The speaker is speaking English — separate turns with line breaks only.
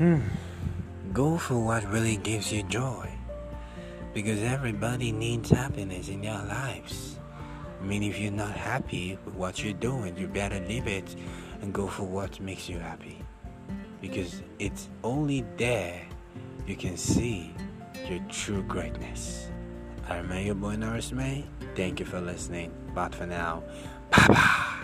Hmm. Go for what really gives you joy. Because everybody needs happiness in their lives. I mean, if you're not happy with what you're doing, you better leave it and go for what makes you happy. Because it's only there you can see your true greatness. I'm your boy Norris May. Thank you for listening. But for now, bye bye.